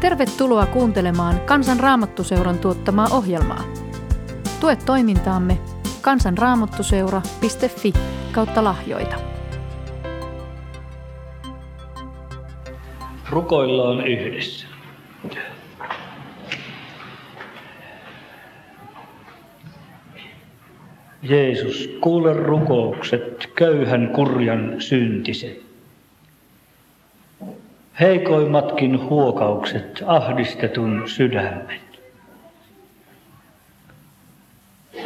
Tervetuloa kuuntelemaan Kansan Raamattuseuran tuottamaa ohjelmaa. Tue toimintaamme kansanraamattuseura.fi kautta lahjoita. Rukoillaan yhdessä. Jeesus, kuule rukoukset, köyhän kurjan syntiset. Heikoimmatkin huokaukset, ahdistetun sydämen.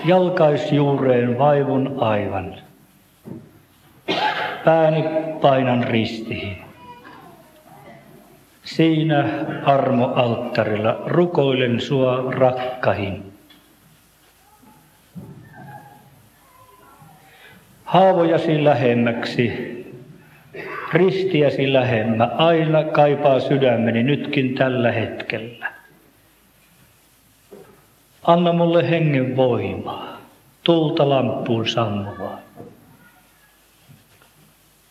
Jalkaisjuureen vaivun aivan. Pääni painan ristiin. Siinä armoalttarilla rukoilen sua rakkahin. Haavojasi lähemmäksi, ristiäsi lähemmä, aina kaipaa sydämeni nytkin tällä hetkellä. Anna mulle hengen voimaa, tulta lamppuun sammuvaa.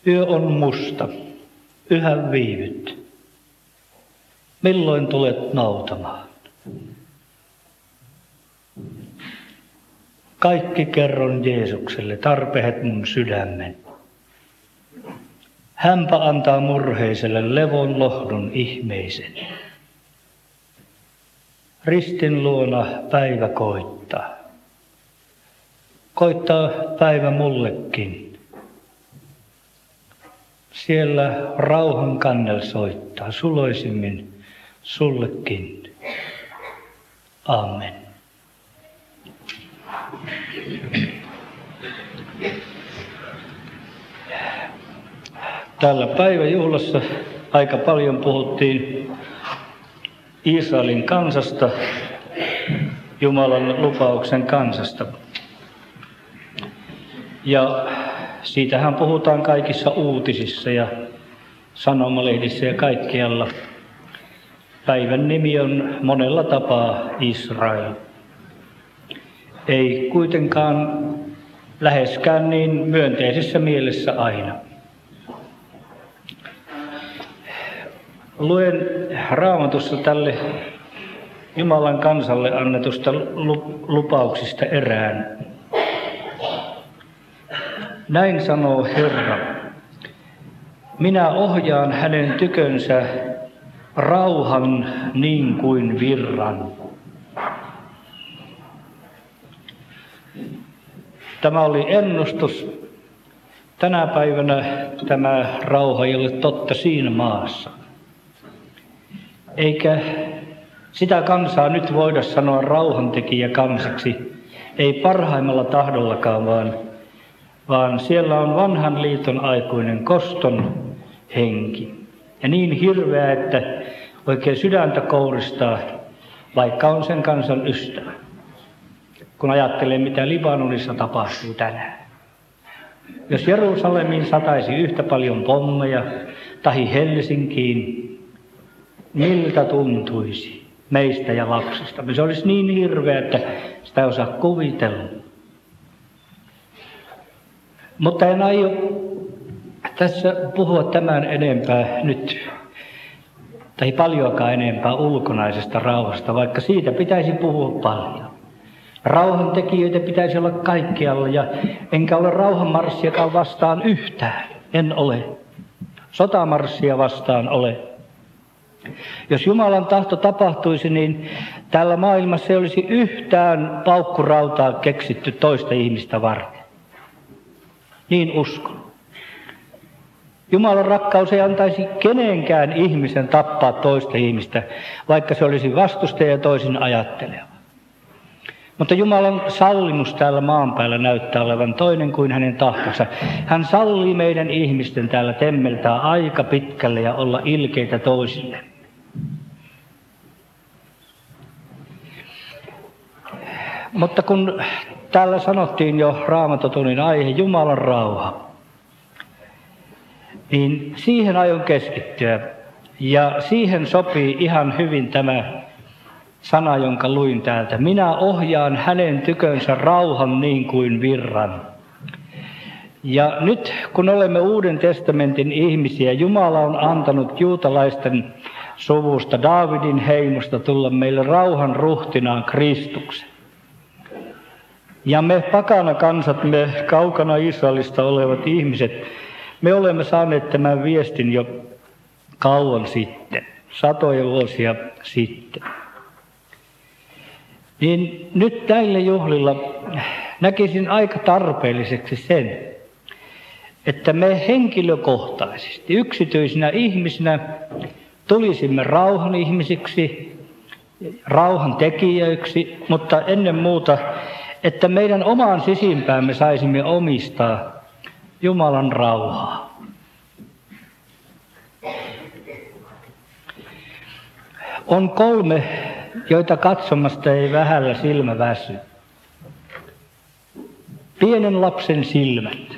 Yö on musta, yhä viivyt. Milloin tulet nautamaan? Kaikki kerron Jeesukselle, tarpeet mun sydämen. Hänpä antaa murheiselle levon lohdun ihmeisen. Ristin luona päivä koittaa. Koittaa päivä mullekin. Siellä rauhan kannel soittaa suloisimmin sullekin. Amen. Tällä päiväjuhlassa aika paljon puhuttiin Israelin kansasta, Jumalan lupauksen kansasta. Ja siitähän puhutaan kaikissa uutisissa ja sanomalehdissä ja kaikkialla. Päivän nimi on monella tapaa Israel. Ei kuitenkaan läheskään niin myönteisessä mielessä aina. Luen raamatussa tälle Jumalan kansalle annetusta lupauksista erään. Näin sanoo Herra. Minä ohjaan hänen tykönsä rauhan niin kuin virran. Tämä oli ennustus. Tänä päivänä tämä rauha ei ole totta siinä maassa. Eikä sitä kansaa nyt voida sanoa rauhantekijä kansaksi, ei parhaimmalla tahdollakaan, vaan, vaan siellä on vanhan liiton aikuinen koston henki. Ja niin hirveä, että oikein sydäntä kouristaa, vaikka on sen kansan ystävä. Kun ajattelee, mitä Libanonissa tapahtuu tänään. Jos Jerusalemiin sataisi yhtä paljon pommeja, tahi Helsinkiin, miltä tuntuisi meistä ja lapsista. Se olisi niin hirveä, että sitä ei osaa kuvitella. Mutta en aio tässä puhua tämän enempää nyt, tai paljonkaan enempää ulkonaisesta rauhasta, vaikka siitä pitäisi puhua paljon. Rauhantekijöitä pitäisi olla kaikkialla, ja enkä ole rauhanmarssiakaan vastaan yhtään. En ole. Sotamarssia vastaan ole. Jos Jumalan tahto tapahtuisi, niin tällä maailmassa ei olisi yhtään paukkurautaa keksitty toista ihmistä varten. Niin uskon. Jumalan rakkaus ei antaisi kenenkään ihmisen tappaa toista ihmistä, vaikka se olisi vastustaja ja toisin ajatteleva. Mutta Jumalan sallimus täällä maan päällä näyttää olevan toinen kuin hänen tahtonsa. Hän sallii meidän ihmisten täällä temmeltää aika pitkälle ja olla ilkeitä toisille. Mutta kun täällä sanottiin jo raamatotunnin aihe, Jumalan rauha, niin siihen aion keskittyä. Ja siihen sopii ihan hyvin tämä sana, jonka luin täältä. Minä ohjaan hänen tykönsä rauhan niin kuin virran. Ja nyt kun olemme Uuden testamentin ihmisiä, Jumala on antanut juutalaisten suvusta, Daavidin heimosta tulla meille rauhan ruhtinaan Kristuksen. Ja me pakana kansat, me kaukana Israelista olevat ihmiset, me olemme saaneet tämän viestin jo kauan sitten, satoja vuosia sitten. Niin nyt näillä juhlilla näkisin aika tarpeelliseksi sen, että me henkilökohtaisesti, yksityisinä ihmisinä tulisimme rauhan ihmisiksi, rauhan tekijöiksi, mutta ennen muuta, että meidän omaan sisimpäämme saisimme omistaa Jumalan rauhaa. On kolme, joita katsomasta ei vähällä silmä väsy. Pienen lapsen silmät.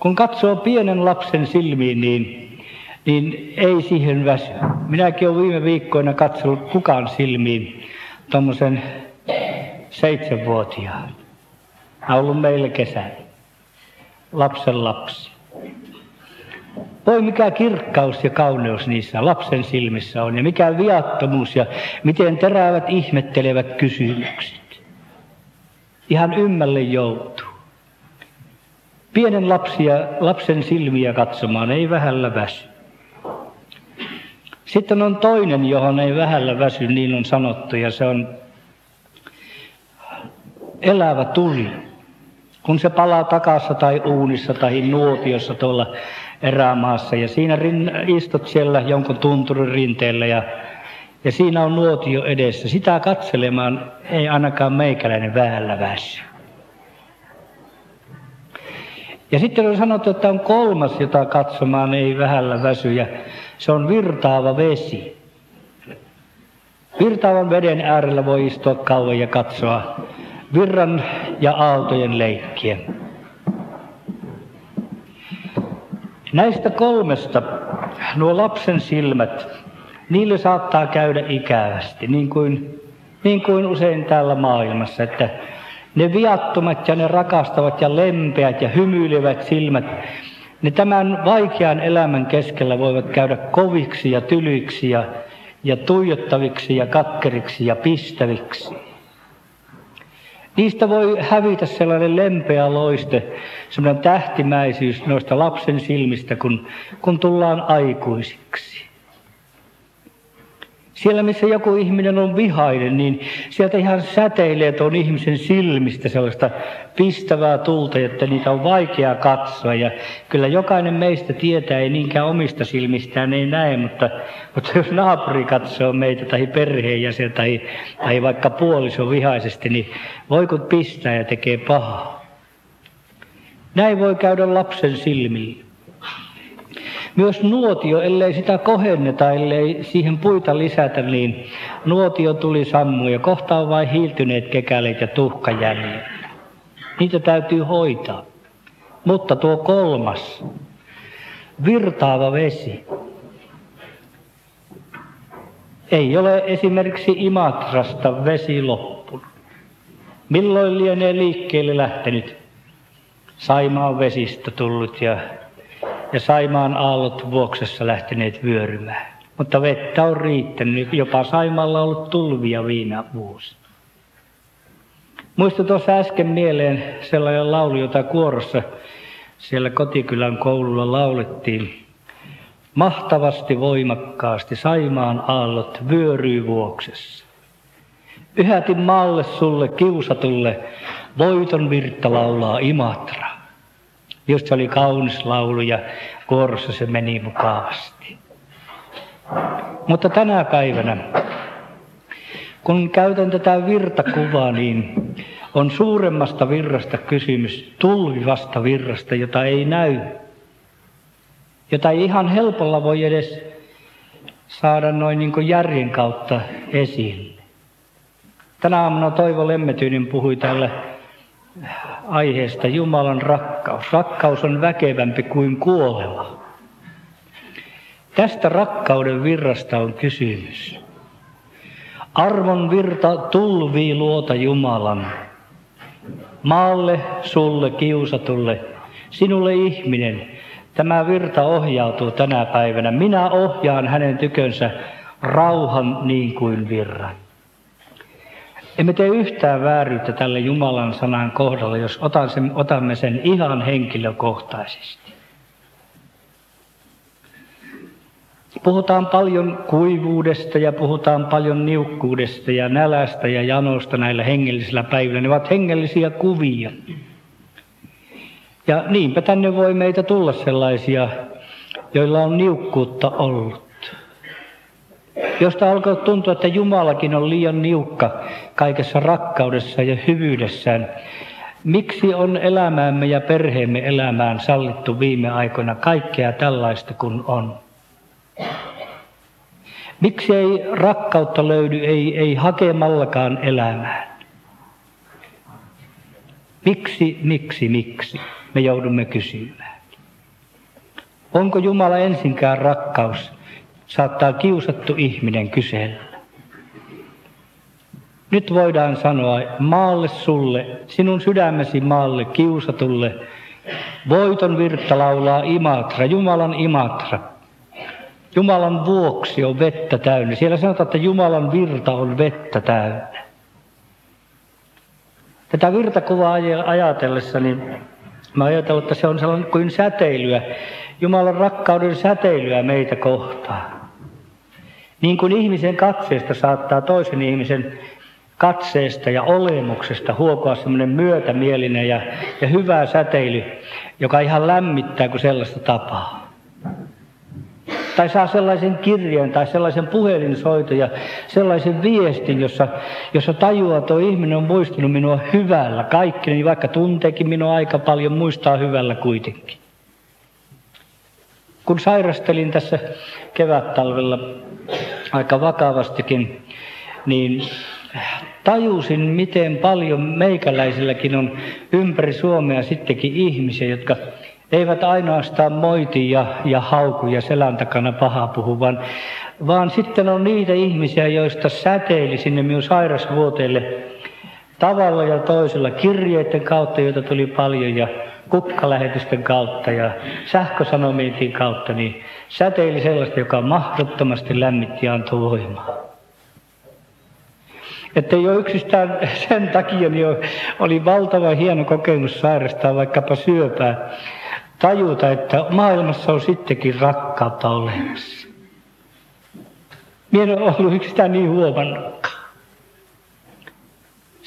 Kun katsoo pienen lapsen silmiin, niin, niin ei siihen väsy. Minäkin olen viime viikkoina katsellut kukaan silmiin tuommoisen seitsemänvuotiaan. Hän on ollut meillä kesällä. Lapsen lapsi. Voi mikä kirkkaus ja kauneus niissä lapsen silmissä on ja mikä viattomuus ja miten terävät ihmettelevät kysymykset. Ihan ymmälle joutuu. Pienen lapsia, lapsen silmiä katsomaan ei vähällä väsy. Sitten on toinen, johon ei vähällä väsy, niin on sanottu, ja se on elävä tuli. Kun se palaa takassa tai uunissa tai nuotiossa tuolla erämaassa, ja siinä istut siellä jonkun tunturin rinteellä, ja, ja siinä on nuotio edessä. Sitä katselemaan ei ainakaan meikäläinen vähällä väsy. Ja sitten on sanottu, että on kolmas, jota katsomaan ei vähällä väsy, ja se on virtaava vesi. Virtaavan veden äärellä voi istua kauan ja katsoa virran ja aaltojen leikkiä. Näistä kolmesta nuo lapsen silmät, niille saattaa käydä ikävästi, niin kuin, niin kuin usein täällä maailmassa, että ne viattomat ja ne rakastavat ja lempeät ja hymyilevät silmät, ne tämän vaikean elämän keskellä voivat käydä koviksi ja tylyiksi ja, ja tuijottaviksi ja katkeriksi ja pistäviksi. Niistä voi hävitä sellainen lempeä loiste, sellainen tähtimäisyys noista lapsen silmistä, kun, kun tullaan aikuisiksi. Siellä, missä joku ihminen on vihainen, niin sieltä ihan säteilee tuon ihmisen silmistä sellaista pistävää tulta, että niitä on vaikea katsoa. Ja kyllä jokainen meistä tietää, ei niinkään omista silmistään ei näe, mutta, mutta jos naapuri katsoo meitä tai perheenjäsen tai, tai vaikka puoliso vihaisesti, niin voi kun pistää ja tekee pahaa. Näin voi käydä lapsen silmiin. Myös nuotio, ellei sitä kohenneta, ellei siihen puita lisätä, niin nuotio tuli sammu ja kohta on vain hiiltyneet kekäleet ja tuhka jäljellä. Niitä täytyy hoitaa. Mutta tuo kolmas, virtaava vesi, ei ole esimerkiksi Imatrasta vesi loppunut. Milloin lienee liikkeelle lähtenyt? Saimaan vesistä tullut ja ja Saimaan aallot vuoksessa lähteneet vyörymään. Mutta vettä on riittänyt, jopa Saimalla on ollut tulvia viina vuosi. Muista tuossa äsken mieleen sellainen laulu, jota kuorossa siellä kotikylän koululla laulettiin. Mahtavasti voimakkaasti Saimaan aallot vyöryy vuoksessa. Yhätin maalle sulle kiusatulle, voiton virta laulaa Imatra. Just oli kaunis laulu ja kuorossa se meni mukavasti. Mutta tänä päivänä, kun käytän tätä virtakuvaa, niin on suuremmasta virrasta kysymys, tulvivasta virrasta, jota ei näy, jota ei ihan helpolla voi edes saada noin niin kuin järjen kautta esille. Tänä aamuna Toivo Lemmetyinen puhui täällä aiheesta Jumalan rakkaus. Rakkaus on väkevämpi kuin kuolema. Tästä rakkauden virrasta on kysymys. Arvon virta tulvii luota Jumalan. Maalle, sulle, kiusatulle, sinulle ihminen, Tämä virta ohjautuu tänä päivänä. Minä ohjaan hänen tykönsä rauhan niin kuin virran. Emme tee yhtään vääryyttä tälle Jumalan sanan kohdalla, jos otan sen, otamme sen ihan henkilökohtaisesti. Puhutaan paljon kuivuudesta ja puhutaan paljon niukkuudesta ja nälästä ja janosta näillä hengellisillä päivillä. Ne ovat hengellisiä kuvia. Ja niinpä tänne voi meitä tulla sellaisia, joilla on niukkuutta ollut. Josta alkaa tuntua, että Jumalakin on liian niukka kaikessa rakkaudessa ja hyvyydessään. Miksi on elämäämme ja perheemme elämään sallittu viime aikoina kaikkea tällaista kuin on? Miksi ei rakkautta löydy, ei, ei hakemallakaan elämään? Miksi, miksi, miksi? Me joudumme kysymään. Onko Jumala ensinkään rakkaus? Saattaa kiusattu ihminen kysellä. Nyt voidaan sanoa maalle sulle, sinun sydämesi maalle, kiusatulle, voiton virta laulaa Imatra, Jumalan Imatra. Jumalan vuoksi on vettä täynnä. Siellä sanotaan, että Jumalan virta on vettä täynnä. Tätä virtakuvaa ajatellessa, niin mä ajattelen, että se on sellainen kuin säteilyä, Jumalan rakkauden säteilyä meitä kohtaan. Niin kuin ihmisen katseesta saattaa toisen ihmisen katseesta ja olemuksesta huokoa semmoinen myötämielinen ja, ja hyvä säteily, joka ihan lämmittää, kuin sellaista tapaa. Tai saa sellaisen kirjeen tai sellaisen puhelinsoiton ja sellaisen viestin, jossa, jossa tajuaa, että tuo ihminen on muistunut minua hyvällä. Kaikki, niin vaikka tunteekin minua aika paljon, muistaa hyvällä kuitenkin. Kun sairastelin tässä kevättalvella aika vakavastikin, niin tajusin, miten paljon meikäläisilläkin on ympäri Suomea sittenkin ihmisiä, jotka eivät ainoastaan moiti ja, ja hauku ja selän takana paha puhu, vaan, vaan sitten on niitä ihmisiä, joista säteili sinne minun sairasvuoteelle tavalla ja toisella kirjeiden kautta, joita tuli paljon ja kukkalähetysten kautta ja sähkösanomiitin kautta, niin säteili sellaista, joka mahdottomasti lämmitti ja antoi voimaa. Että jo yksistään sen takia niin oli valtava hieno kokemus sairastaa vaikkapa syöpää, tajuta, että maailmassa on sittenkin rakkautta olemassa. Minä en ole ollut yksistään niin huomannutkaan.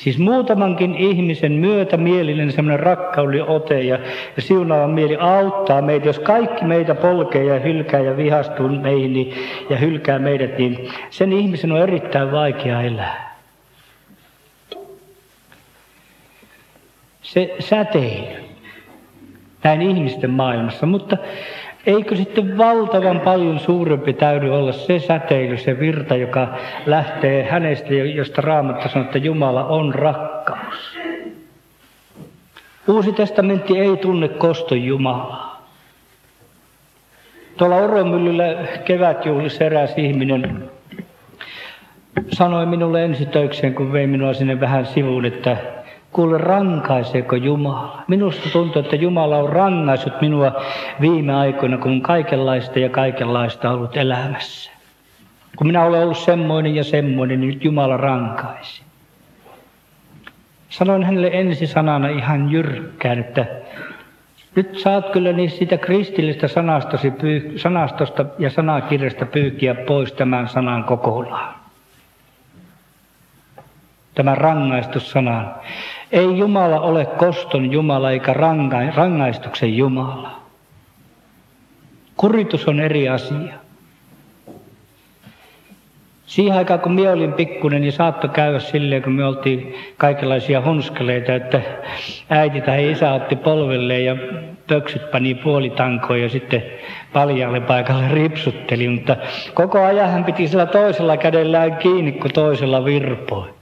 Siis muutamankin ihmisen myötämielinen semmoinen rakkauden ote ja, ja siunaava mieli auttaa meitä. Jos kaikki meitä polkee ja hylkää ja vihastuu meihin niin, ja hylkää meidät, niin sen ihmisen on erittäin vaikea elää. Se säteily näin ihmisten maailmassa, mutta Eikö sitten valtavan paljon suurempi täydy olla se säteily, se virta, joka lähtee hänestä, josta Raamattu sanoo, että Jumala on rakkaus. Uusi testamentti ei tunne koston Jumalaa. Tuolla Oromyllyllä kevätjuhlissa eräs ihminen sanoi minulle ensitöikseen, kun vei minua sinne vähän sivuun, että Kuule, rankaiseeko Jumala? Minusta tuntuu, että Jumala on rangaisut minua viime aikoina, kun kaikenlaista ja kaikenlaista on ollut elämässä. Kun minä olen ollut semmoinen ja semmoinen, niin nyt Jumala rankaisi. Sanoin hänelle ensi sanana ihan jyrkkään, että nyt saat kyllä niin sitä kristillistä sanastosta ja sanakirjasta pyykiä pois tämän sanan kokonaan. Tämän rangaistussanan. Ei Jumala ole koston Jumala eikä rangaistuksen Jumala. Kuritus on eri asia. Siihen aikaan, kun minä olin pikkunen, niin saattoi käydä silleen, kun me oltiin kaikenlaisia hunskeleita, että äiti tai isä otti polvelle ja pöksyt pani puolitankoon ja sitten paljaalle paikalle ripsutteli. Mutta koko ajan hän piti sillä toisella kädellään kiinni, kun toisella virpoi.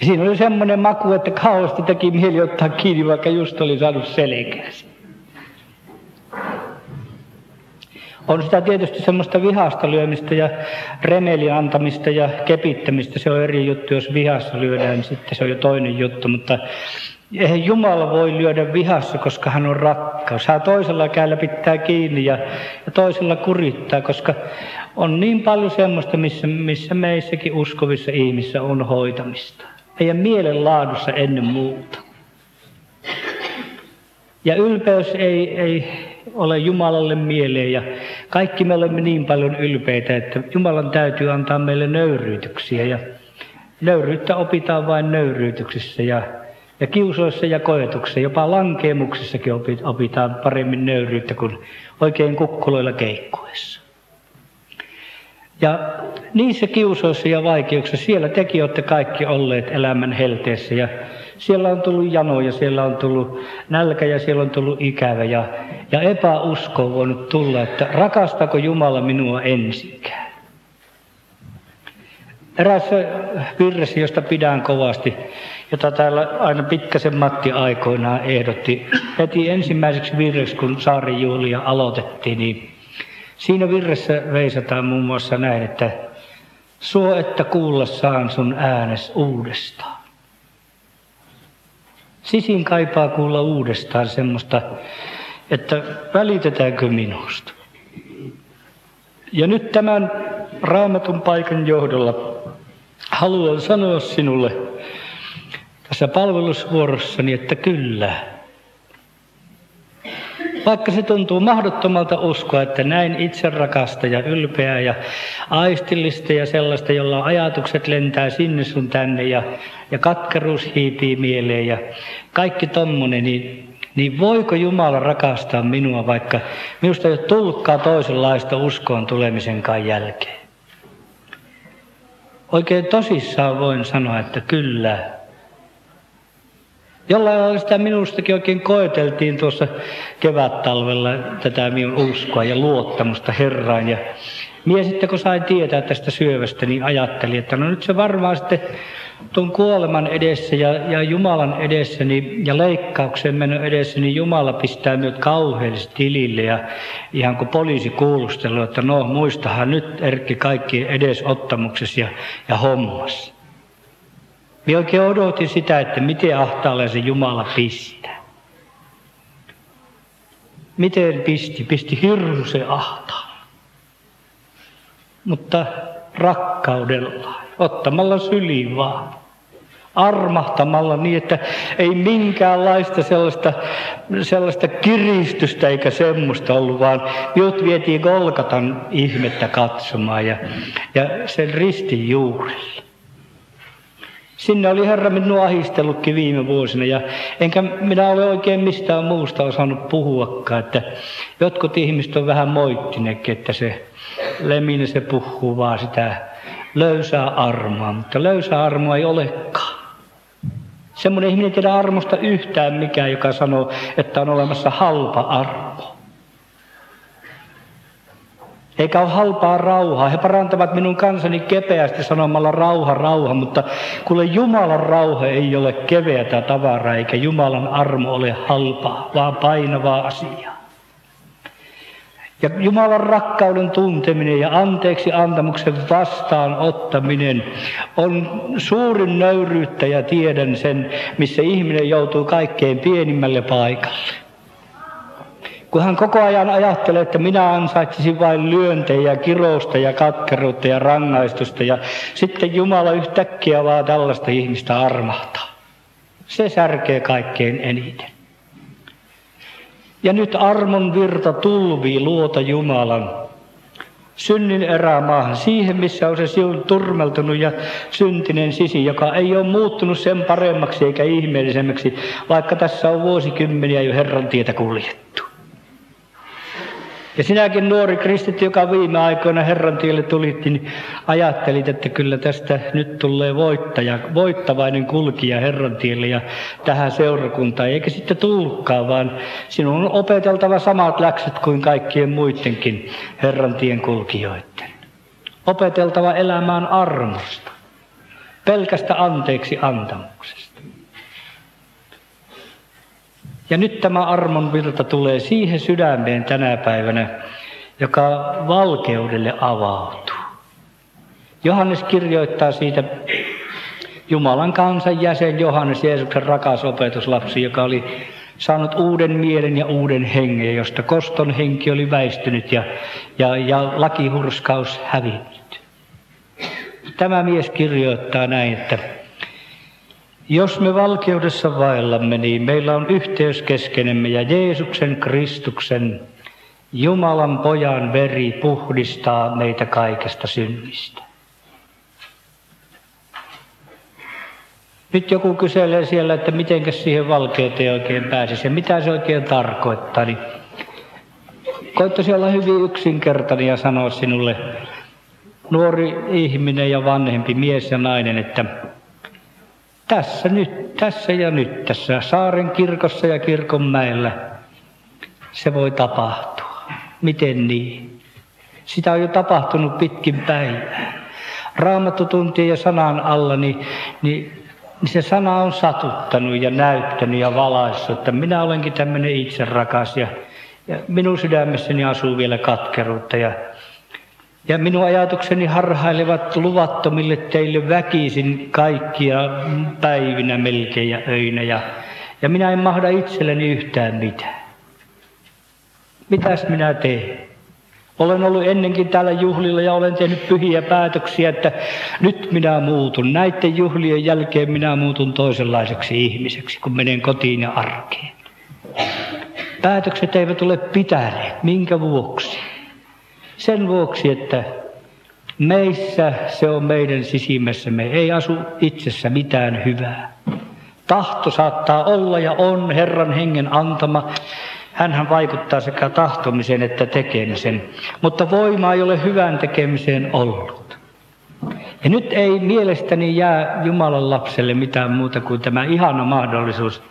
Ja siinä oli semmoinen maku, että kauheasti teki mieli ottaa kiinni, vaikka just oli saanut selkeäsi. On sitä tietysti semmoista vihasta lyömistä ja remelin antamista ja kepittämistä. Se on eri juttu, jos vihassa lyödään, niin sitten se on jo toinen juttu. Mutta Eihän Jumala voi lyödä vihassa, koska hän on rakkaus. Hän toisella käellä pitää kiinni ja, ja toisella kurittaa, koska on niin paljon semmoista, missä, missä meissäkin uskovissa ihmissä on hoitamista. Meidän mielenlaadussa ennen muuta. Ja ylpeys ei, ei ole Jumalalle mieleen ja kaikki me olemme niin paljon ylpeitä, että Jumalan täytyy antaa meille nöyryytyksiä ja nöyryyttä opitaan vain nöyryytyksissä ja, ja kiusoissa ja koetuksissa, jopa lankeemuksissakin opitaan paremmin nöyryyttä kuin oikein kukkuloilla keikkuessa. Ja niissä kiusoissa ja vaikeuksissa, siellä tekin olette kaikki olleet elämän helteessä ja siellä on tullut janoja, siellä on tullut nälkä ja siellä on tullut ikävä ja, ja epäusko on voinut tulla, että rakastako Jumala minua ensinkään. Erässä virressä, josta pidän kovasti, jota täällä aina Pitkäsen Matti aikoinaan ehdotti, heti ensimmäiseksi virreksi, kun Saari Julia aloitettiin, niin siinä virressä veisataan muun muassa näin, että Suo, että kuulla saan sun äänes uudestaan. Sisin kaipaa kuulla uudestaan semmoista, että välitetäänkö minusta. Ja nyt tämän raamatun paikan johdolla haluan sanoa sinulle tässä palvelusvuorossani, että kyllä. Vaikka se tuntuu mahdottomalta uskoa, että näin itse rakasta ja ylpeää ja aistillista ja sellaista, jolla ajatukset lentää sinne sun tänne ja, ja katkeruus hiipii mieleen ja kaikki tommonen, niin, niin voiko Jumala rakastaa minua, vaikka minusta ei ole tullutkaan toisenlaista uskoon tulemisenkaan jälkeen? Oikein tosissaan voin sanoa, että kyllä, Jollain lailla sitä minustakin oikein koeteltiin tuossa kevät-talvella tätä minun uskoa ja luottamusta Herraan. Ja mie sitten kun sain tietää tästä syövästä, niin ajattelin, että no nyt se varmaan sitten tuon kuoleman edessä ja, ja Jumalan edessä niin, ja leikkauksen menon edessä, niin Jumala pistää minut kauheellisesti tilille ja ihan kuin poliisi kuulustelu, että no muistahan nyt Erkki kaikki edesottamuksessa ja, ja hommassa. Minä oikein odotin sitä, että miten ahtaalle se Jumala pistää. Miten pisti? Pisti hirmuisen ahtaan. Mutta rakkaudella, ottamalla syliin vaan. Armahtamalla niin, että ei minkäänlaista sellaista, sellaista kiristystä eikä semmoista ollut, vaan minut vietiin Golgatan ihmettä katsomaan ja, ja sen ristin juurelle. Sinne oli Herra minua ahistellutkin viime vuosina ja enkä minä ole oikein mistään muusta osannut puhuakaan, että jotkut ihmiset on vähän moittineetkin, että se Leminen se puhuu vaan sitä löysää armoa, mutta löysää armoa ei olekaan. Semmoinen ihminen ei tiedä armosta yhtään mikään, joka sanoo, että on olemassa halpa armo eikä ole halpaa rauhaa. He parantavat minun kansani kepeästi sanomalla rauha, rauha, mutta kuule Jumalan rauha ei ole keveätä tavaraa, eikä Jumalan armo ole halpaa, vaan painavaa asiaa. Ja Jumalan rakkauden tunteminen ja anteeksi antamuksen vastaanottaminen on suurin nöyryyttä ja tiedän sen, missä ihminen joutuu kaikkein pienimmälle paikalle. Kun hän koko ajan ajattelee, että minä ansaitsisin vain lyöntejä, kirousta ja katkeruutta ja rangaistusta ja sitten Jumala yhtäkkiä vaan tällaista ihmistä armahtaa. Se särkee kaikkein eniten. Ja nyt armon virta tulvii luota Jumalan synnin erämaahan, siihen missä on se turmeltunut ja syntinen sisi, joka ei ole muuttunut sen paremmaksi eikä ihmeellisemmäksi, vaikka tässä on vuosikymmeniä jo Herran tietä kuljettu. Ja sinäkin nuori kristitty, joka viime aikoina Herran tielle tulit, niin ajattelit, että kyllä tästä nyt tulee voittaja, voittavainen kulkija Herran tielle ja tähän seurakuntaan. Eikä sitten tullutkaan, vaan sinun on opeteltava samat läksyt kuin kaikkien muidenkin Herran tien kulkijoiden. Opeteltava elämään armosta, pelkästä anteeksi antamuksesta. Ja nyt tämä armon virta tulee siihen sydämeen tänä päivänä, joka valkeudelle avautuu. Johannes kirjoittaa siitä Jumalan kansan jäsen Johannes Jeesuksen rakas opetuslapsi, joka oli saanut uuden mielen ja uuden hengen, josta koston henki oli väistynyt ja, ja, ja lakihurskaus hävinnyt. Tämä mies kirjoittaa näin, että jos me valkeudessa vaellamme, niin meillä on yhteys keskenemme ja Jeesuksen Kristuksen Jumalan pojan veri puhdistaa meitä kaikesta synnistä. Nyt joku kyselee siellä, että miten siihen valkeuteen oikein pääsisi ja mitä se oikein tarkoittaa. Niin koittaisi olla hyvin yksinkertainen ja sanoa sinulle, nuori ihminen ja vanhempi mies ja nainen, että tässä nyt, tässä ja nyt, tässä saaren kirkossa ja kirkonmäellä se voi tapahtua. Miten niin? Sitä on jo tapahtunut pitkin päivää. Raamattutuntien ja sanan alla, niin, niin, niin se sana on satuttanut ja näyttänyt ja valaissut, että minä olenkin tämmöinen itse rakas ja, ja minun sydämessäni asuu vielä katkeruutta ja ja minun ajatukseni harhailevat luvattomille teille väkisin kaikkia päivinä melkein ja öinä. Ja, ja minä en mahda itselleni yhtään mitään. Mitäs minä teen? Olen ollut ennenkin täällä juhlilla ja olen tehnyt pyhiä päätöksiä, että nyt minä muutun. Näiden juhlien jälkeen minä muutun toisenlaiseksi ihmiseksi, kun menen kotiin ja arkeen. Päätökset eivät ole pitäneet. Minkä vuoksi? Sen vuoksi, että meissä se on meidän sisimmässämme. Ei asu itsessä mitään hyvää. Tahto saattaa olla ja on Herran hengen antama. Hänhän vaikuttaa sekä tahtomiseen että tekemisen. Mutta voima ei ole hyvän tekemiseen ollut. Ja nyt ei mielestäni jää Jumalan lapselle mitään muuta kuin tämä ihana mahdollisuus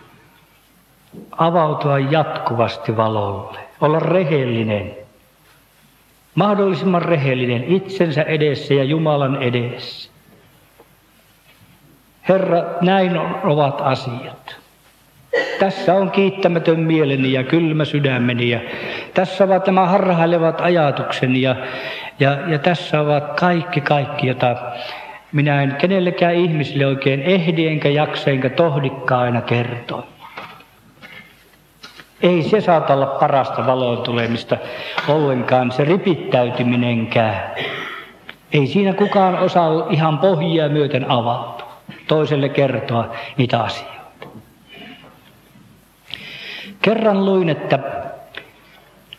avautua jatkuvasti valolle, olla rehellinen, mahdollisimman rehellinen itsensä edessä ja Jumalan edessä. Herra, näin ovat asiat. Tässä on kiittämätön mieleni ja kylmä sydämeni ja tässä ovat nämä harhailevat ajatukseni ja, ja, ja tässä ovat kaikki kaikki, jota minä en kenellekään ihmisille oikein ehdi enkä jaksa enkä tohdikkaa aina kertoa. Ei se saata olla parasta valoon tulemista ollenkaan, se ripittäytyminenkään. Ei siinä kukaan osaa ihan pohjia myöten avautua, toiselle kertoa niitä asioita. Kerran luin, että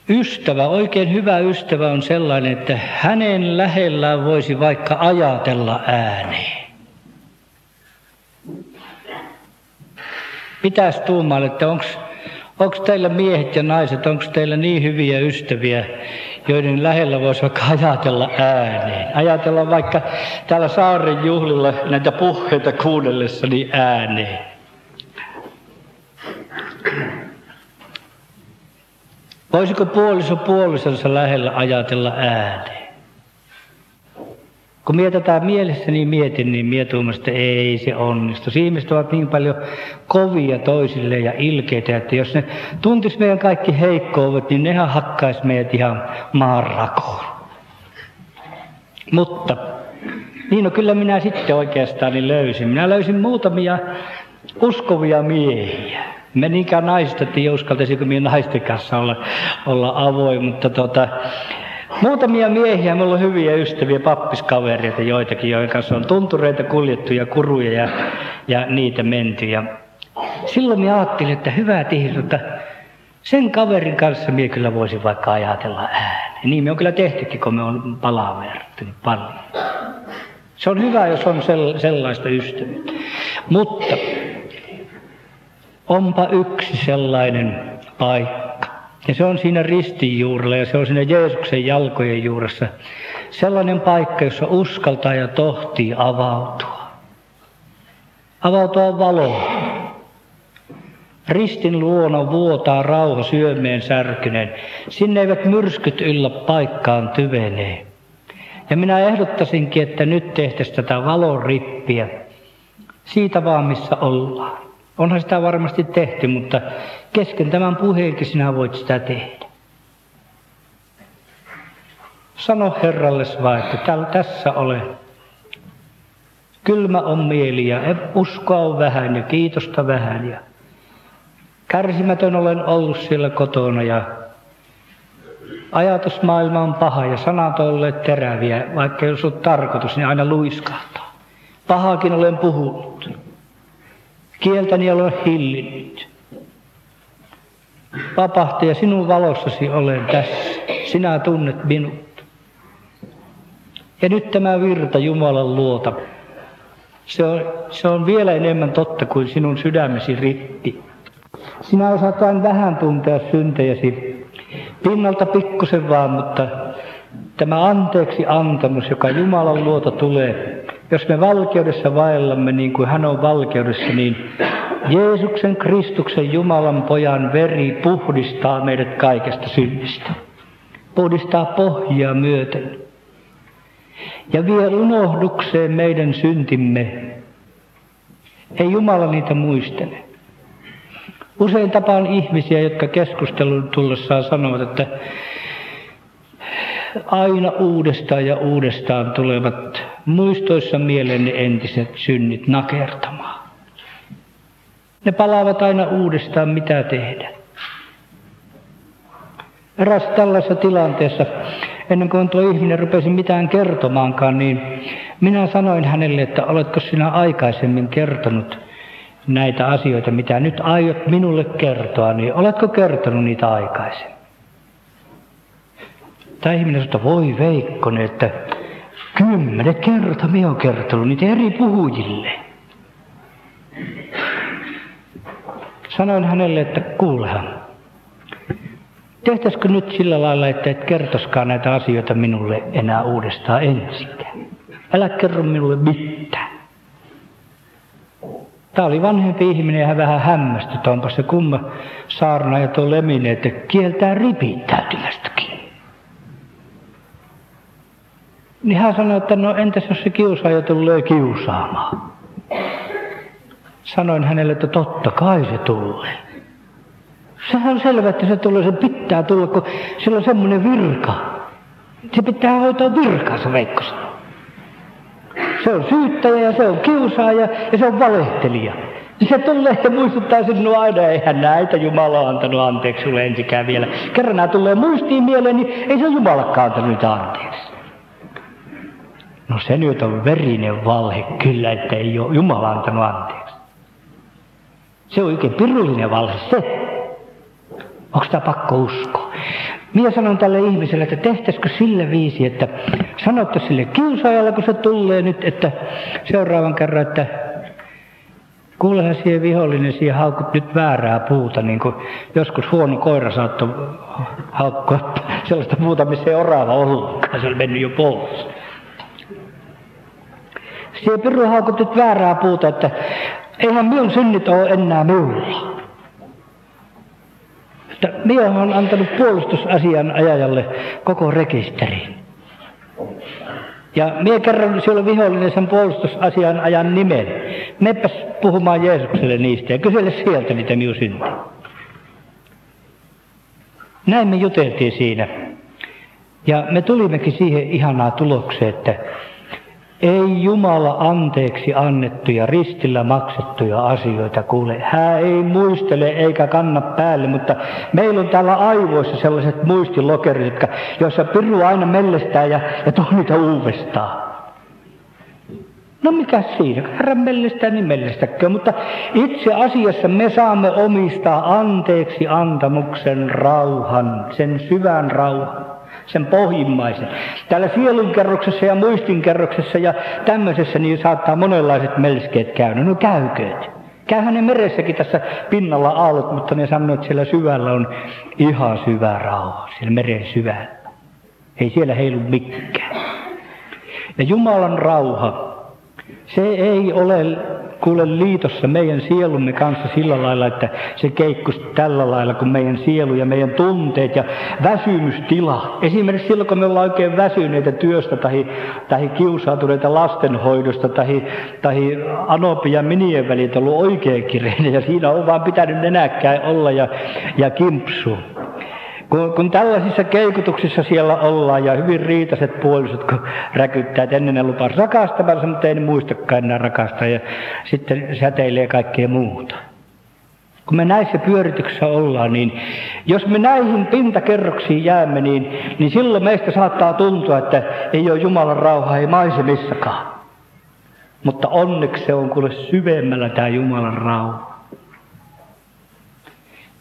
ystävä, oikein hyvä ystävä on sellainen, että hänen lähellään voisi vaikka ajatella ääneen. Mitäs tuumaan, että onko Onko teillä miehet ja naiset, onko teillä niin hyviä ystäviä, joiden lähellä voisi vaikka ajatella ääneen? Ajatella vaikka täällä saaren juhlilla näitä puheita kuunnellessani ääneen. Voisiko puoliso puolisonsa lähellä ajatella ääneen? Kun mietetään mielessä, niin mietin, niin mietin, että ei se onnistu. Ihmiset ovat niin paljon kovia toisille ja ilkeitä, että jos ne tuntis meidän kaikki heikkoudet, niin nehän hakkaisi meidät ihan maanrakoon. Mutta niin no kyllä minä sitten oikeastaan niin löysin. Minä löysin muutamia uskovia miehiä. Me niinkään naiset, että ei uskaltaisiko minä naisten kanssa olla, olla avoin, mutta tota, Muutamia miehiä, mulla on hyviä ystäviä, pappiskavereita joitakin, joiden kanssa on tuntureita kuljettu ja kuruja ja, ja niitä menty. Ja silloin minä ajattelin, että hyvä ihmiset, että sen kaverin kanssa minä kyllä voisin vaikka ajatella ääneen. Niin me on kyllä tehtykin, kun me on palaverrattu niin paljon. Se on hyvä, jos on sellaista ystävyyttä. Mutta onpa yksi sellainen paikka ja se on siinä ristin juurella ja se on siinä Jeesuksen jalkojen juuressa. Sellainen paikka, jossa uskaltaa ja tohtii avautua. Avautua valoon. Ristin luona vuotaa rauha syömeen särkyneen. Sinne eivät myrskyt yllä paikkaan tyvenee. Ja minä ehdottaisinkin, että nyt tehtäisiin tätä valon rippiä siitä vaan, missä ollaan. Onhan sitä varmasti tehty, mutta kesken tämän puheenkin sinä voit sitä tehdä. Sano Herralle vaan, että tässä olen. Kylmä on mieli ja uskoa on vähän ja kiitosta vähän. Ja kärsimätön olen ollut siellä kotona ja ajatusmaailma on paha ja sanat on olleet teräviä, vaikka jos on tarkoitus, niin aina luiskahtaa. Pahakin olen puhunut. Kieltäni olen hillinnyt. Vapahtaja, sinun valossasi olen tässä. Sinä tunnet minut. Ja nyt tämä virta Jumalan luota. Se on, se on vielä enemmän totta kuin sinun sydämesi ritti. Sinä osaat vain vähän tuntea syntejäsi. Pinnalta pikkusen vaan, mutta tämä anteeksi antamus, joka Jumalan luota tulee, jos me valkeudessa vaellamme niin kuin hän on valkeudessa, niin Jeesuksen Kristuksen Jumalan pojan veri puhdistaa meidät kaikesta synnistä. Puhdistaa pohjaa myöten. Ja vie unohdukseen meidän syntimme. Ei Jumala niitä muistele. Usein tapaan ihmisiä, jotka keskustelun tullessaan sanovat, että aina uudestaan ja uudestaan tulevat muistoissa mieleen ne entiset synnit nakertamaan. Ne palaavat aina uudestaan, mitä tehdä. Eräs tällaisessa tilanteessa, ennen kuin tuo ihminen rupesi mitään kertomaankaan, niin minä sanoin hänelle, että oletko sinä aikaisemmin kertonut näitä asioita, mitä nyt aiot minulle kertoa, niin oletko kertonut niitä aikaisemmin? Tämä ihminen sanoi, että voi Veikkonen, että kymmenen kertaa minä olen kertonut niitä eri puhujille. Sanoin hänelle, että kuulehan, tehtäisikö nyt sillä lailla, että et kertoskaan näitä asioita minulle enää uudestaan ensikään. Älä kerro minulle mitään. Tämä oli vanhempi ihminen ja hän vähän hämmästyi, onpa se kumma saarna ja tuo lemine, että kieltää ripittäytymästäkin. Niin hän sanoi, että no entäs jos se kiusaaja tulee kiusaamaan? Sanoin hänelle, että totta kai se tulee. Sehän on selvä, että se tulee, se pitää tulla, kun sillä on semmoinen virka. Se pitää hoitaa virkaansa, Veikko sanoi. Se on syyttäjä ja se on kiusaaja ja se on valehtelija. Se tulee ja muistuttaa sinua aina, eihän näitä Jumala on antanut anteeksi sulle ensikään vielä. Kerran nämä tulee muistiin mieleen, niin ei se Jumalakaan antanut anteeksi. No se nyt on verinen valhe kyllä, että ei ole Jumala antanut anteeksi. Se on oikein pirullinen valhe se. Onko tämä pakko uskoa? Minä sanon tälle ihmiselle, että tehtäisikö sille viisi, että sanotte sille kiusaajalle, kun se tulee nyt, että seuraavan kerran, että kuulehan siihen vihollinen, siihen haukut nyt väärää puuta, niin kuin joskus huono koira saattoi haukkua sellaista puuta, missä ei orava ollutkaan, se oli mennyt jo pois. Siihen Piru haukut nyt väärää puuta, että eihän minun synnit ole enää minulla. Mutta minä olen antanut puolustusasian ajajalle koko rekisterin. Ja minä kerron siellä vihollinen sen puolustusasian ajan nimen. Mepäs puhumaan Jeesukselle niistä ja kysele sieltä niitä minun syntiä. Näin me juteltiin siinä. Ja me tulimmekin siihen ihanaa tulokseen, että ei Jumala anteeksi annettuja, ristillä maksettuja asioita kuule. Hän ei muistele eikä kanna päälle, mutta meillä on täällä aivoissa sellaiset muistilokerit, jotka, joissa Piru aina mellestää ja, ja tuo niitä uudestaan. No mikä siinä? Herran mellestää, niin mellestäkö. Mutta itse asiassa me saamme omistaa anteeksi antamuksen rauhan, sen syvän rauhan sen pohjimmaisen. Täällä sielunkerroksessa ja muistinkerroksessa ja tämmöisessä niin saattaa monenlaiset melskeet käydä. No käykööt. Käyhän ne meressäkin tässä pinnalla aallot, mutta ne sanoo, että siellä syvällä on ihan syvä rauha, siellä meren syvällä. Ei siellä heilu mikään. Ja Jumalan rauha, se ei ole kuule liitossa meidän sielumme kanssa sillä lailla, että se keikkus tällä lailla kuin meidän sielu ja meidän tunteet ja väsymystila. Esimerkiksi silloin, kun me ollaan oikein väsyneitä työstä tai, tai kiusaatuneita lastenhoidosta tai, tai anopi ja minien välit ollut oikein kireinen ja siinä on vaan pitänyt nenäkkäin olla ja, ja kimpsu. Kun, kun tällaisissa keikutuksissa siellä ollaan ja hyvin riitaset puolisot, kun räkyttää, että ennen ne lupas rakastavansa, mutta ei ne muistakaan enää rakastaa ja sitten säteilee kaikkea muuta. Kun me näissä pyörityksissä ollaan, niin jos me näihin pintakerroksiin jäämme, niin, niin silloin meistä saattaa tuntua, että ei ole Jumalan rauha, ei maisemissakaan. Mutta onneksi se on kuule syvemmällä tämä Jumalan rauha.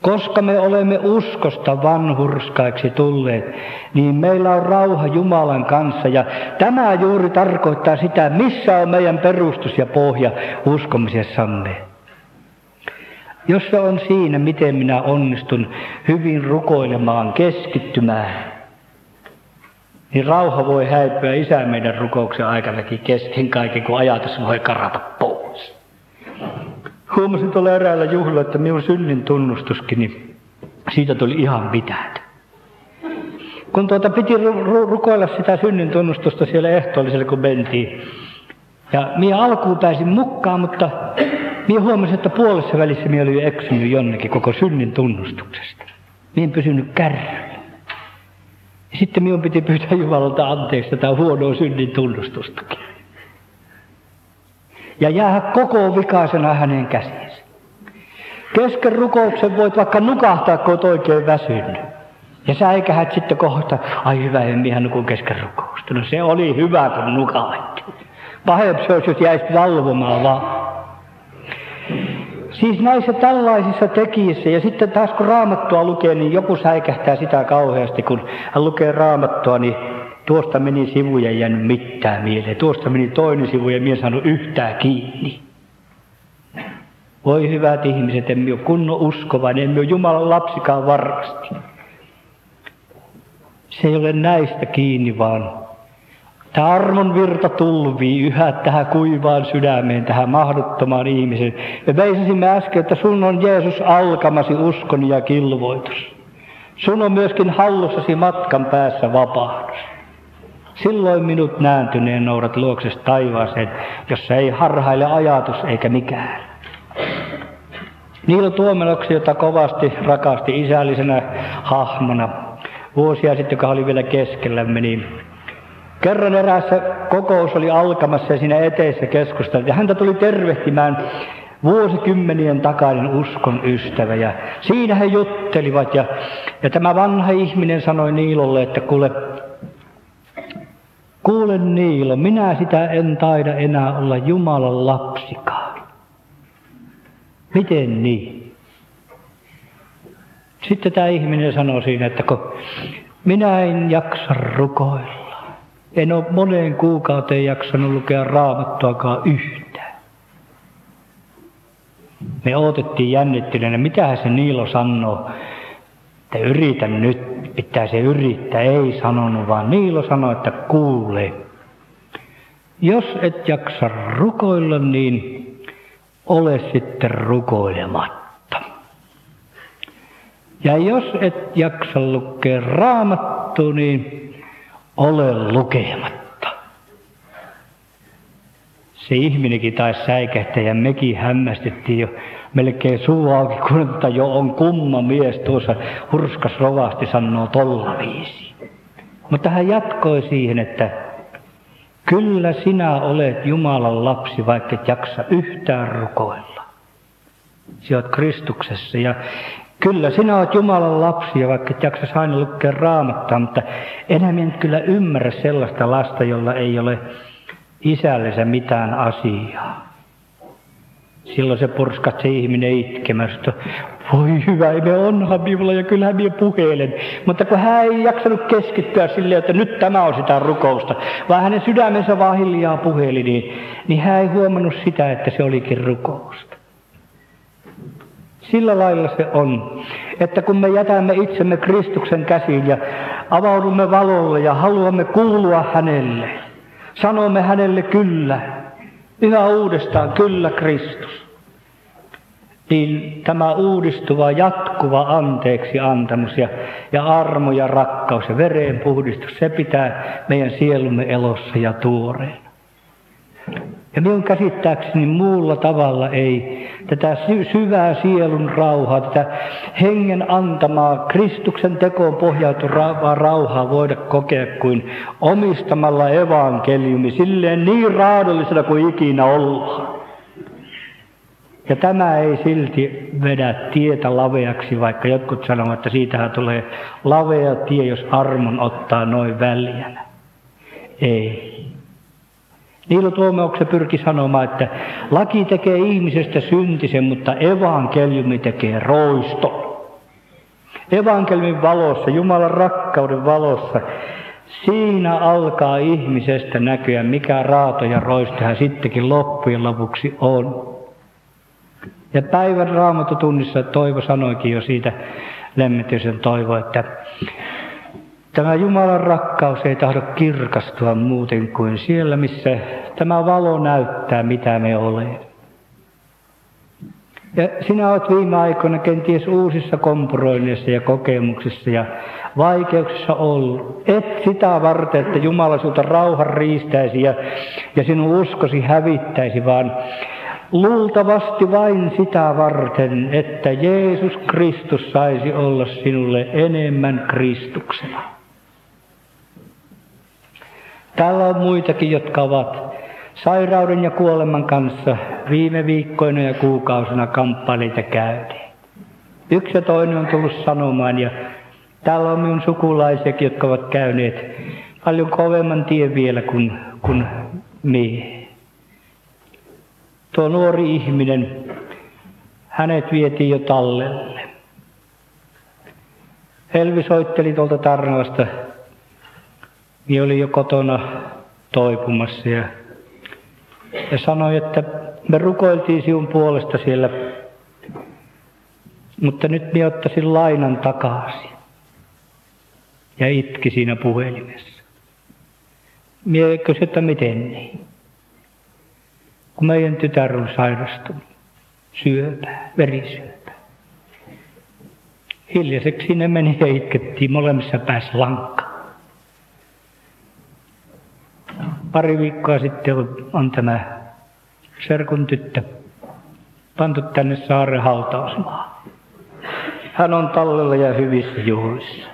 Koska me olemme uskosta vanhurskaiksi tulleet, niin meillä on rauha Jumalan kanssa. Ja tämä juuri tarkoittaa sitä, missä on meidän perustus ja pohja uskomisessamme. Jos se on siinä, miten minä onnistun hyvin rukoilemaan, keskittymään, niin rauha voi häipyä isä meidän rukouksen aikanakin kesken kaiken, kun ajatus voi karata. Huomasin tuolla eräällä juhlalla, että minun synnin tunnustuskin, niin siitä tuli ihan mitään. Kun tuota piti ru- rukoilla sitä synnin tunnustusta siellä ehtoollisella, kun mentiin. Ja minä alkuun pääsin mukaan, mutta minä huomasin, että puolessa välissä minä olin eksynyt jonnekin koko synnin tunnustuksesta. Minä en pysynyt kärryllä. Ja sitten minun piti pyytää Jumalalta anteeksi tätä huonoa synnin tunnustustakin ja jää koko vikaisena hänen käsiinsä. Kesken rukouksen voit vaikka nukahtaa, kun olet oikein väsynyt. Ja säikähät sitten kohta, ai hyvä, en minä nukun kesken rukousta. No se oli hyvä, kun nukahti. Pahempi se olisi, jos jäisi valvomaan vaan. Siis näissä tällaisissa tekijöissä, ja sitten taas kun raamattua lukee, niin joku säikähtää sitä kauheasti, kun hän lukee raamattua, niin Tuosta meni sivu ja jäänyt mitään mieleen. Tuosta meni toinen sivu ja minä saanut yhtään kiinni. Voi hyvät ihmiset, emme ole kunnon uskovainen, emme ole Jumalan lapsikaan varmasti. Se ei ole näistä kiinni, vaan tämä armon virta tulvii yhä tähän kuivaan sydämeen, tähän mahdottomaan ihmiseen. Me veisasimme äsken, että sun on Jeesus alkamasi uskon ja kilvoitus. Sun on myöskin hallussasi matkan päässä vapahdus. Silloin minut nääntyneen noudat luoksesta taivaaseen, jossa ei harhaile ajatus eikä mikään. Niilo Tuomeloksi, jota kovasti rakasti isällisenä hahmona, vuosia sitten, kun oli vielä keskellämme, niin kerran eräässä kokous oli alkamassa ja siinä eteessä keskusteltiin. Ja häntä tuli tervehtimään vuosikymmenien takainen uskon ystävä. Ja siinä he juttelivat ja, ja tämä vanha ihminen sanoi Niilolle, että kuule, Kuule Niilo, minä sitä en taida enää olla Jumalan lapsikaan. Miten niin? Sitten tämä ihminen sanoi siinä, että kun minä en jaksa rukoilla. En ole moneen kuukauteen jaksanut lukea raamattuakaan yhtään. Me odotettiin jännittyneenä, mitä se Niilo sanoo, että yritän nyt pitää se yrittää, ei sanonut, vaan Niilo sanoi, että kuule. Jos et jaksa rukoilla, niin ole sitten rukoilematta. Ja jos et jaksa lukea raamattu, niin ole lukematta. Se ihminenkin taisi säikähtää ja mekin hämmästettiin jo melkein suu auki, kun että jo on kumma mies tuossa hurskas rovasti sanoo tolla viisi. Mutta hän jatkoi siihen, että kyllä sinä olet Jumalan lapsi, vaikka et jaksa yhtään rukoilla. Sinä olet Kristuksessa ja kyllä sinä olet Jumalan lapsi, vaikka et jaksa aina lukea raamattaa, mutta enemmän kyllä ymmärrä sellaista lasta, jolla ei ole isällensä mitään asiaa. Silloin se purskat se ihminen itkemästä. Voi hyvä, me onhan minulla ja kyllähän minä puhelen. Mutta kun hän ei jaksanut keskittyä sille, että nyt tämä on sitä rukousta, vaan hänen sydämensä vaan hiljaa puheli, niin, niin hän ei huomannut sitä, että se olikin rukousta. Sillä lailla se on, että kun me jätämme itsemme Kristuksen käsiin ja avaudumme valolle ja haluamme kuulua hänelle, sanomme hänelle kyllä, yhä uudestaan, kyllä Kristus. Niin tämä uudistuva, jatkuva anteeksi antamus ja, ja armo ja rakkaus ja verenpuhdistus, se pitää meidän sielumme elossa ja tuoreena. Ja minun käsittääkseni muulla tavalla ei tätä syvää sielun rauhaa, tätä hengen antamaa Kristuksen tekoon pohjautuvaa rauhaa voida kokea kuin omistamalla evankeliumi silleen niin raadollisena kuin ikinä ollaan. Ja tämä ei silti vedä tietä laveaksi, vaikka jotkut sanovat, että siitähän tulee lavea tie, jos armon ottaa noin väljänä. Ei. Niilo Tuomeokse pyrki sanomaan, että laki tekee ihmisestä syntisen, mutta evankeliumi tekee roisto. Evankeliumin valossa, Jumalan rakkauden valossa, siinä alkaa ihmisestä näkyä, mikä raato ja roisto hän sittenkin loppujen lopuksi on. Ja päivän raamatutunnissa Toivo sanoikin jo siitä, Lemmetysen Toivo, että tämä Jumalan rakkaus ei tahdo kirkastua muuten kuin siellä, missä tämä valo näyttää, mitä me olemme. Ja sinä olet viime aikoina kenties uusissa kompuroinneissa ja kokemuksissa ja vaikeuksissa ollut. Et sitä varten, että Jumala sinulta rauhan riistäisi ja, ja sinun uskosi hävittäisi, vaan luultavasti vain sitä varten, että Jeesus Kristus saisi olla sinulle enemmän Kristuksena. Täällä on muitakin, jotka ovat sairauden ja kuoleman kanssa viime viikkoina ja kuukausina kamppaileita käyneet. Yksi ja toinen on tullut sanomaan ja täällä on minun sukulaisiakin, jotka ovat käyneet paljon kovemman tien vielä kuin, kuin me. Tuo nuori ihminen, hänet vietiin jo tallelle. Helvi soitteli tuolta Tarnavasta, niin oli jo kotona toipumassa ja, ja sanoi, että me rukoiltiin sinun puolesta siellä, mutta nyt minä ottaisin lainan takaisin. Ja itki siinä puhelimessa. Mie kysyin, että miten niin kun meidän tytär on sairastunut syöpää, verisyöpää. Hiljaiseksi sinne meni ja itkettiin molemmissa päässä lankka. Pari viikkoa sitten on tämä serkun tyttö pantu tänne saaren hautausmaahan. Hän on tallella ja hyvissä juhlissa.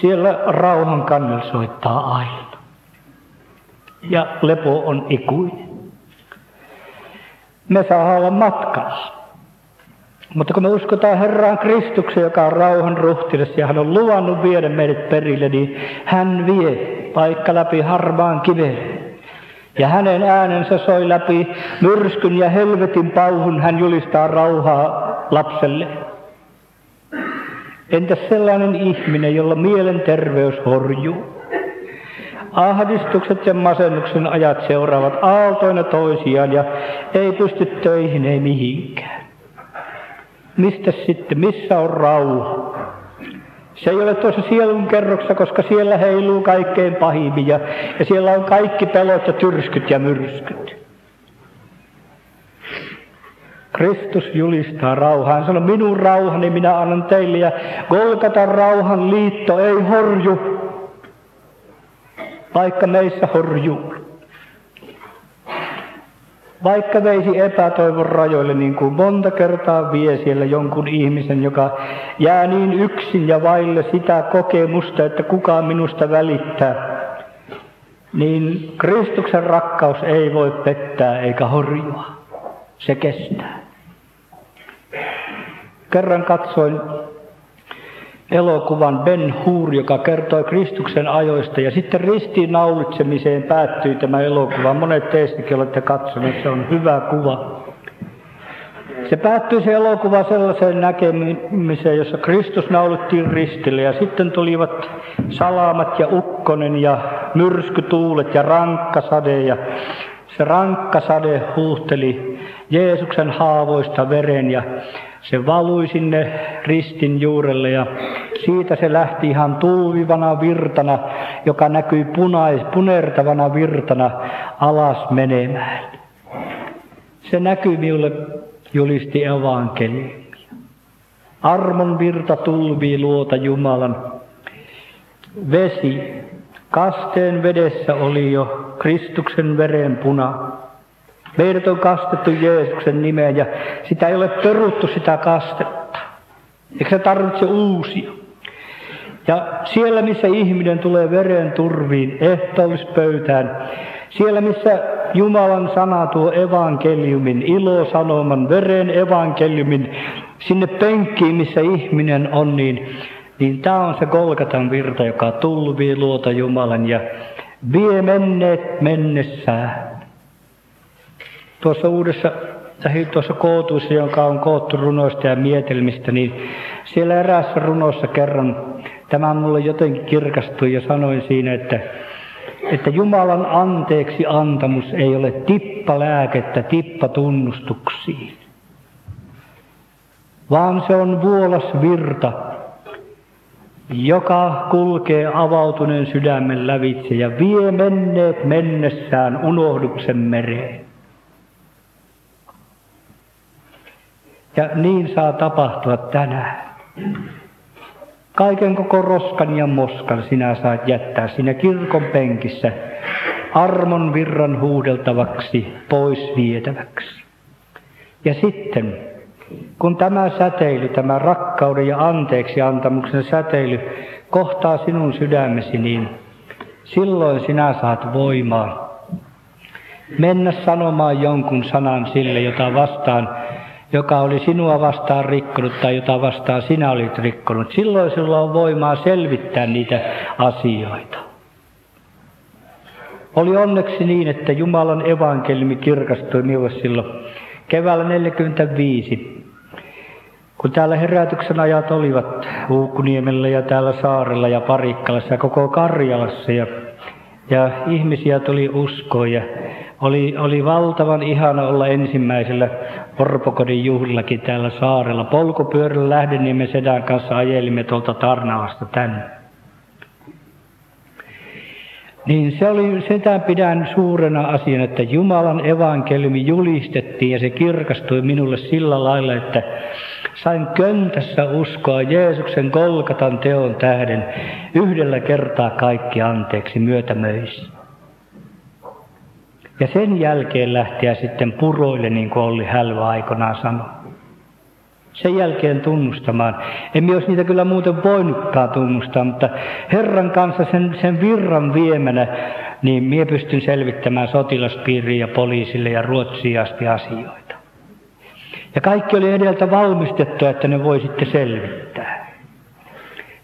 Siellä rauhan kannella soittaa aina. Ja lepo on ikuinen me saa olla matkalla. Mutta kun me uskotaan Herraan Kristuksen, joka on rauhan ruhtinas ja hän on luvannut viedä meidät perille, niin hän vie paikka läpi harmaan kiveen. Ja hänen äänensä soi läpi myrskyn ja helvetin pauhun, hän julistaa rauhaa lapselle. Entäs sellainen ihminen, jolla mielenterveys horjuu? Ahdistukset ja masennuksen ajat seuraavat aaltoina toisiaan ja ei pysty töihin, ei mihinkään. Mistä sitten, missä on rauha? Se ei ole tuossa sielun kerroksessa, koska siellä heiluu kaikkein pahimmin ja, siellä on kaikki pelot ja tyrskyt ja myrskyt. Kristus julistaa rauhaa. Hän sanoi, minun rauhani minä annan teille ja Golgatan rauhan liitto ei horju vaikka meissä horjuu. Vaikka veisi epätoivon rajoille, niin kuin monta kertaa vie siellä jonkun ihmisen, joka jää niin yksin ja vaille sitä kokemusta, että kukaan minusta välittää, niin Kristuksen rakkaus ei voi pettää eikä horjua. Se kestää. Kerran katsoin elokuvan Ben Hur, joka kertoi Kristuksen ajoista. Ja sitten ristiinnaulitsemiseen päättyi tämä elokuva. Monet teistäkin olette katsoneet, se on hyvä kuva. Se päättyi se elokuva sellaiseen näkemiseen, jossa Kristus naulittiin ristille ja sitten tulivat salamat ja ukkonen ja myrskytuulet ja rankkasade ja se rankkasade huuhteli Jeesuksen haavoista veren ja se valui sinne ristin juurelle ja siitä se lähti ihan tuuvivana virtana, joka näkyi punais, punertavana virtana alas menemään. Se näkyi minulle, julisti evankeliumia. Armon virta tulvii luota Jumalan. Vesi, kasteen vedessä oli jo Kristuksen veren puna. Meidät on kastettu Jeesuksen nimeen ja sitä ei ole peruttu sitä kastetta. Eikö se tarvitse uusia? Ja siellä, missä ihminen tulee veren turviin, ehtoollispöytään, siellä, missä Jumalan sana tuo evankeliumin, ilosanoman, veren evankeliumin, sinne penkkiin, missä ihminen on, niin, niin tämä on se Kolkatan virta, joka tulvii luota Jumalan ja vie menneet mennessään. Tuossa uudessa tai tuossa kootuissa, jonka on koottu runoista ja mietelmistä, niin siellä eräässä runossa kerran tämä mulle jotenkin kirkastui ja sanoin siinä, että, että Jumalan anteeksi antamus ei ole tippa lääkettä tippa tunnustuksiin, vaan se on vuolas virta, joka kulkee avautuneen sydämen lävitse ja vie menneet mennessään unohduksen mereen. Ja niin saa tapahtua tänään. Kaiken koko roskan ja moskan sinä saat jättää siinä kirkon penkissä armon virran huudeltavaksi, pois vietäväksi. Ja sitten, kun tämä säteily, tämä rakkauden ja anteeksi antamuksen säteily kohtaa sinun sydämesi, niin silloin sinä saat voimaa mennä sanomaan jonkun sanan sille, jota vastaan joka oli sinua vastaan rikkonut tai jota vastaan sinä olit rikkonut. Silloin sinulla on voimaa selvittää niitä asioita. Oli onneksi niin, että Jumalan evankeliumi kirkastui minulle silloin keväällä 45, kun täällä herätyksen ajat olivat Uukuniemellä ja täällä saarella ja Parikkalassa ja koko Karjalassa ja, ja ihmisiä tuli uskoon ja oli, oli valtavan ihana olla ensimmäisellä Orpokodin juhlillakin täällä saarella. Polkupyörällä lähden, niin me sedän kanssa ajelimme tuolta Tarnavasta tänne. Niin se oli, sitä pidän suurena asiana, että Jumalan evankeliumi julistettiin ja se kirkastui minulle sillä lailla, että sain köntässä uskoa Jeesuksen kolkatan teon tähden yhdellä kertaa kaikki anteeksi myötämöissä. Ja sen jälkeen lähteä sitten puroille, niin kuin Olli Hälvä aikanaan sanoi. Sen jälkeen tunnustamaan. Emme olisi niitä kyllä muuten voinutkaan tunnustaa, mutta Herran kanssa sen, sen virran viemänä, niin minä pystyn selvittämään sotilaspiiriin ja poliisille ja Ruotsiin asti asioita. Ja kaikki oli edeltä valmistettu, että ne voi sitten selvittää.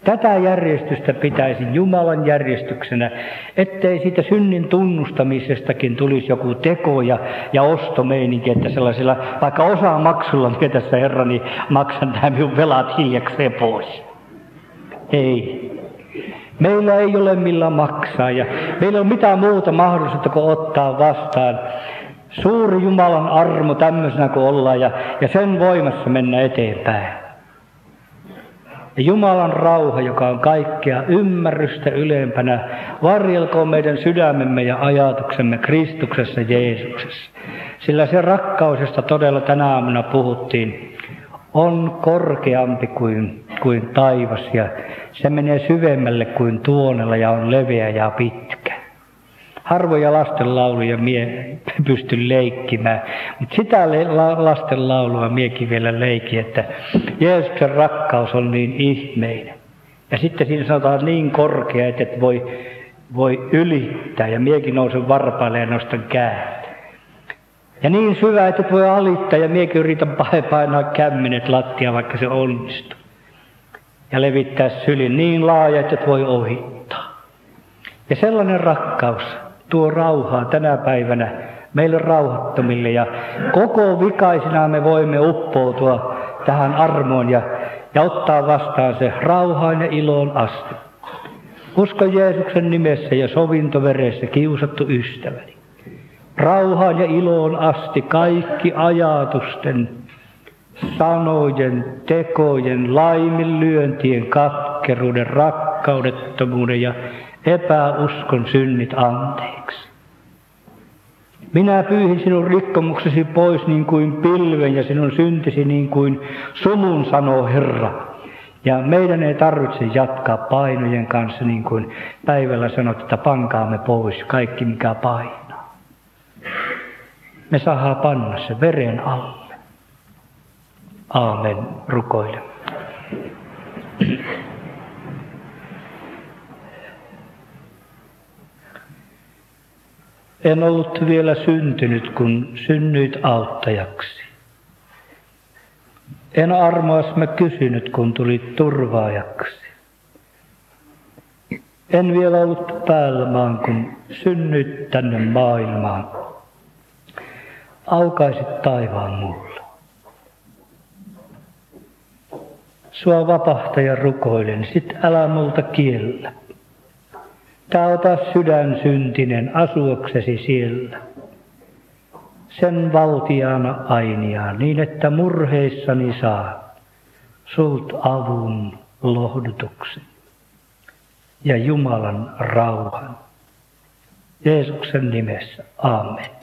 Tätä järjestystä pitäisi Jumalan järjestyksenä, ettei siitä synnin tunnustamisestakin tulisi joku teko ja, ja ostomeininki, että sellaisilla, vaikka osaa maksulla, mikä tässä herrani maksan nämä minun velat hiljakseen pois. Ei. Meillä ei ole millä maksaa ja meillä ei ole mitään muuta mahdollisuutta kuin ottaa vastaan suuri Jumalan armo tämmöisenä kuin ollaan ja, ja sen voimassa mennä eteenpäin. Ja Jumalan rauha, joka on kaikkea ymmärrystä ylempänä, varjelkoon meidän sydämemme ja ajatuksemme Kristuksessa Jeesuksessa. Sillä se rakkaus, josta todella tänä aamuna puhuttiin, on korkeampi kuin, kuin taivas ja se menee syvemmälle kuin tuonella ja on leveä ja pitkä harvoja lastenlauluja mie pystyn leikkimään. Mutta sitä lastenlaulua miekin vielä leikin, että Jeesuksen rakkaus on niin ihmeinen. Ja sitten siinä sanotaan niin korkea, että et voi, voi ylittää. Ja miekin nousen varpaille ja nostan käät. Ja niin syvä, että et voi alittaa ja miekin yritän painaa kämmenet lattia, vaikka se onnistuu. Ja levittää sylin niin laaja, että et voi ohittaa. Ja sellainen rakkaus, tuo rauhaa tänä päivänä meille rauhattomille ja koko vikaisina me voimme uppoutua tähän armoon ja, ja ottaa vastaan se rauhaan ja iloon asti. Usko Jeesuksen nimessä ja sovintoveressä kiusattu ystäväni. Rauhaan ja iloon asti kaikki ajatusten, sanojen, tekojen, laiminlyöntien, katkeruuden, rakkaudettomuuden ja epäuskon synnit anteeksi. Minä pyyhin sinun rikkomuksesi pois niin kuin pilven ja sinun syntisi niin kuin sumun, sanoo Herra. Ja meidän ei tarvitse jatkaa painojen kanssa niin kuin päivällä sanot, että pankaamme pois kaikki mikä painaa. me saadaan panna se veren alle. Aamen. Rukoile. En ollut vielä syntynyt, kun synnyit auttajaksi. En armoas mä kysynyt, kun tulit turvaajaksi. En vielä ollut päällä maan, kun synnyit tänne maailmaan. Aukaisit taivaan mulle. Sua vapahtaja rukoilen, sit älä multa kiellä. Tää ota sydän syntinen asuoksesi siellä. Sen valtiana ainiaan, niin että murheissani saa sult avun lohdutuksen ja Jumalan rauhan. Jeesuksen nimessä. Amen.